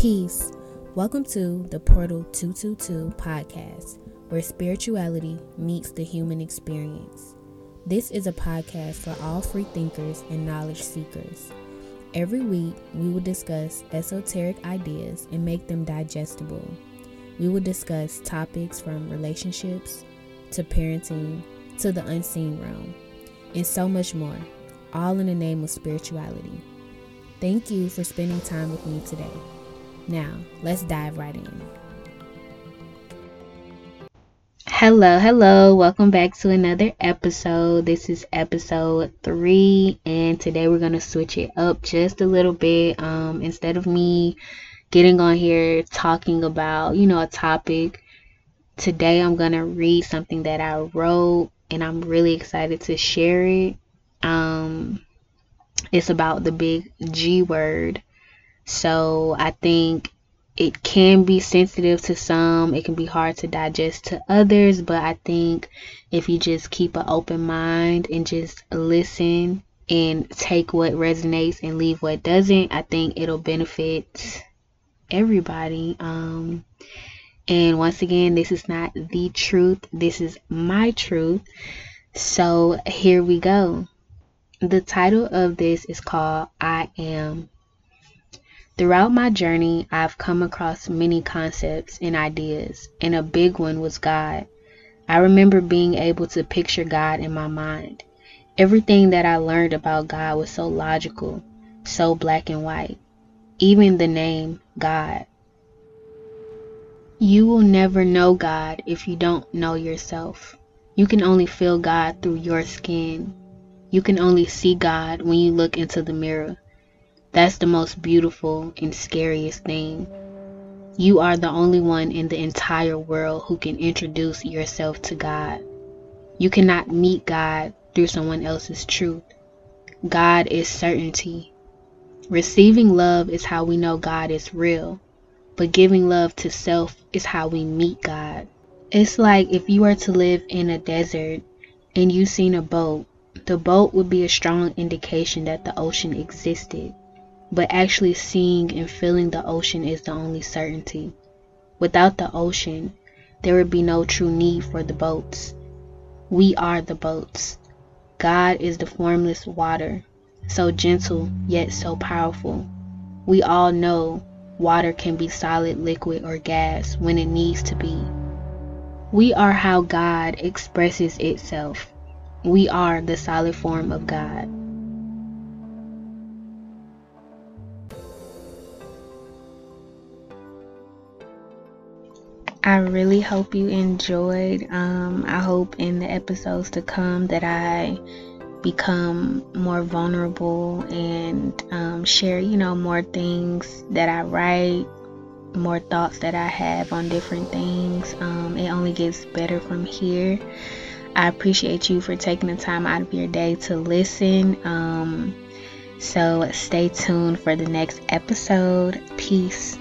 Peace. Welcome to the Portal 222 podcast, where spirituality meets the human experience. This is a podcast for all free thinkers and knowledge seekers. Every week, we will discuss esoteric ideas and make them digestible. We will discuss topics from relationships to parenting to the unseen realm, and so much more, all in the name of spirituality. Thank you for spending time with me today. Now, let's dive right in. Hello, hello. Welcome back to another episode. This is episode 3 and today we're going to switch it up just a little bit. Um instead of me getting on here talking about, you know, a topic, today I'm going to read something that I wrote and I'm really excited to share it. Um it's about the big G word so I think it can be sensitive to some, it can be hard to digest to others, but I think if you just keep an open mind and just listen and take what resonates and leave what doesn't, I think it'll benefit everybody. Um, and once again, this is not the truth, this is my truth. So here we go. The title of this is called I Am Throughout my journey, I've come across many concepts and ideas, and a big one was God. I remember being able to picture God in my mind. Everything that I learned about God was so logical, so black and white. Even the name God. You will never know God if you don't know yourself. You can only feel God through your skin. You can only see God when you look into the mirror. That's the most beautiful and scariest thing. You are the only one in the entire world who can introduce yourself to God. You cannot meet God through someone else's truth. God is certainty. Receiving love is how we know God is real, but giving love to self is how we meet God. It's like if you were to live in a desert and you seen a boat, the boat would be a strong indication that the ocean existed but actually seeing and feeling the ocean is the only certainty. Without the ocean, there would be no true need for the boats. We are the boats. God is the formless water, so gentle yet so powerful. We all know water can be solid, liquid, or gas when it needs to be. We are how God expresses itself. We are the solid form of God. I really hope you enjoyed. Um, I hope in the episodes to come that I become more vulnerable and um, share, you know, more things that I write, more thoughts that I have on different things. Um, it only gets better from here. I appreciate you for taking the time out of your day to listen. Um, so stay tuned for the next episode. Peace.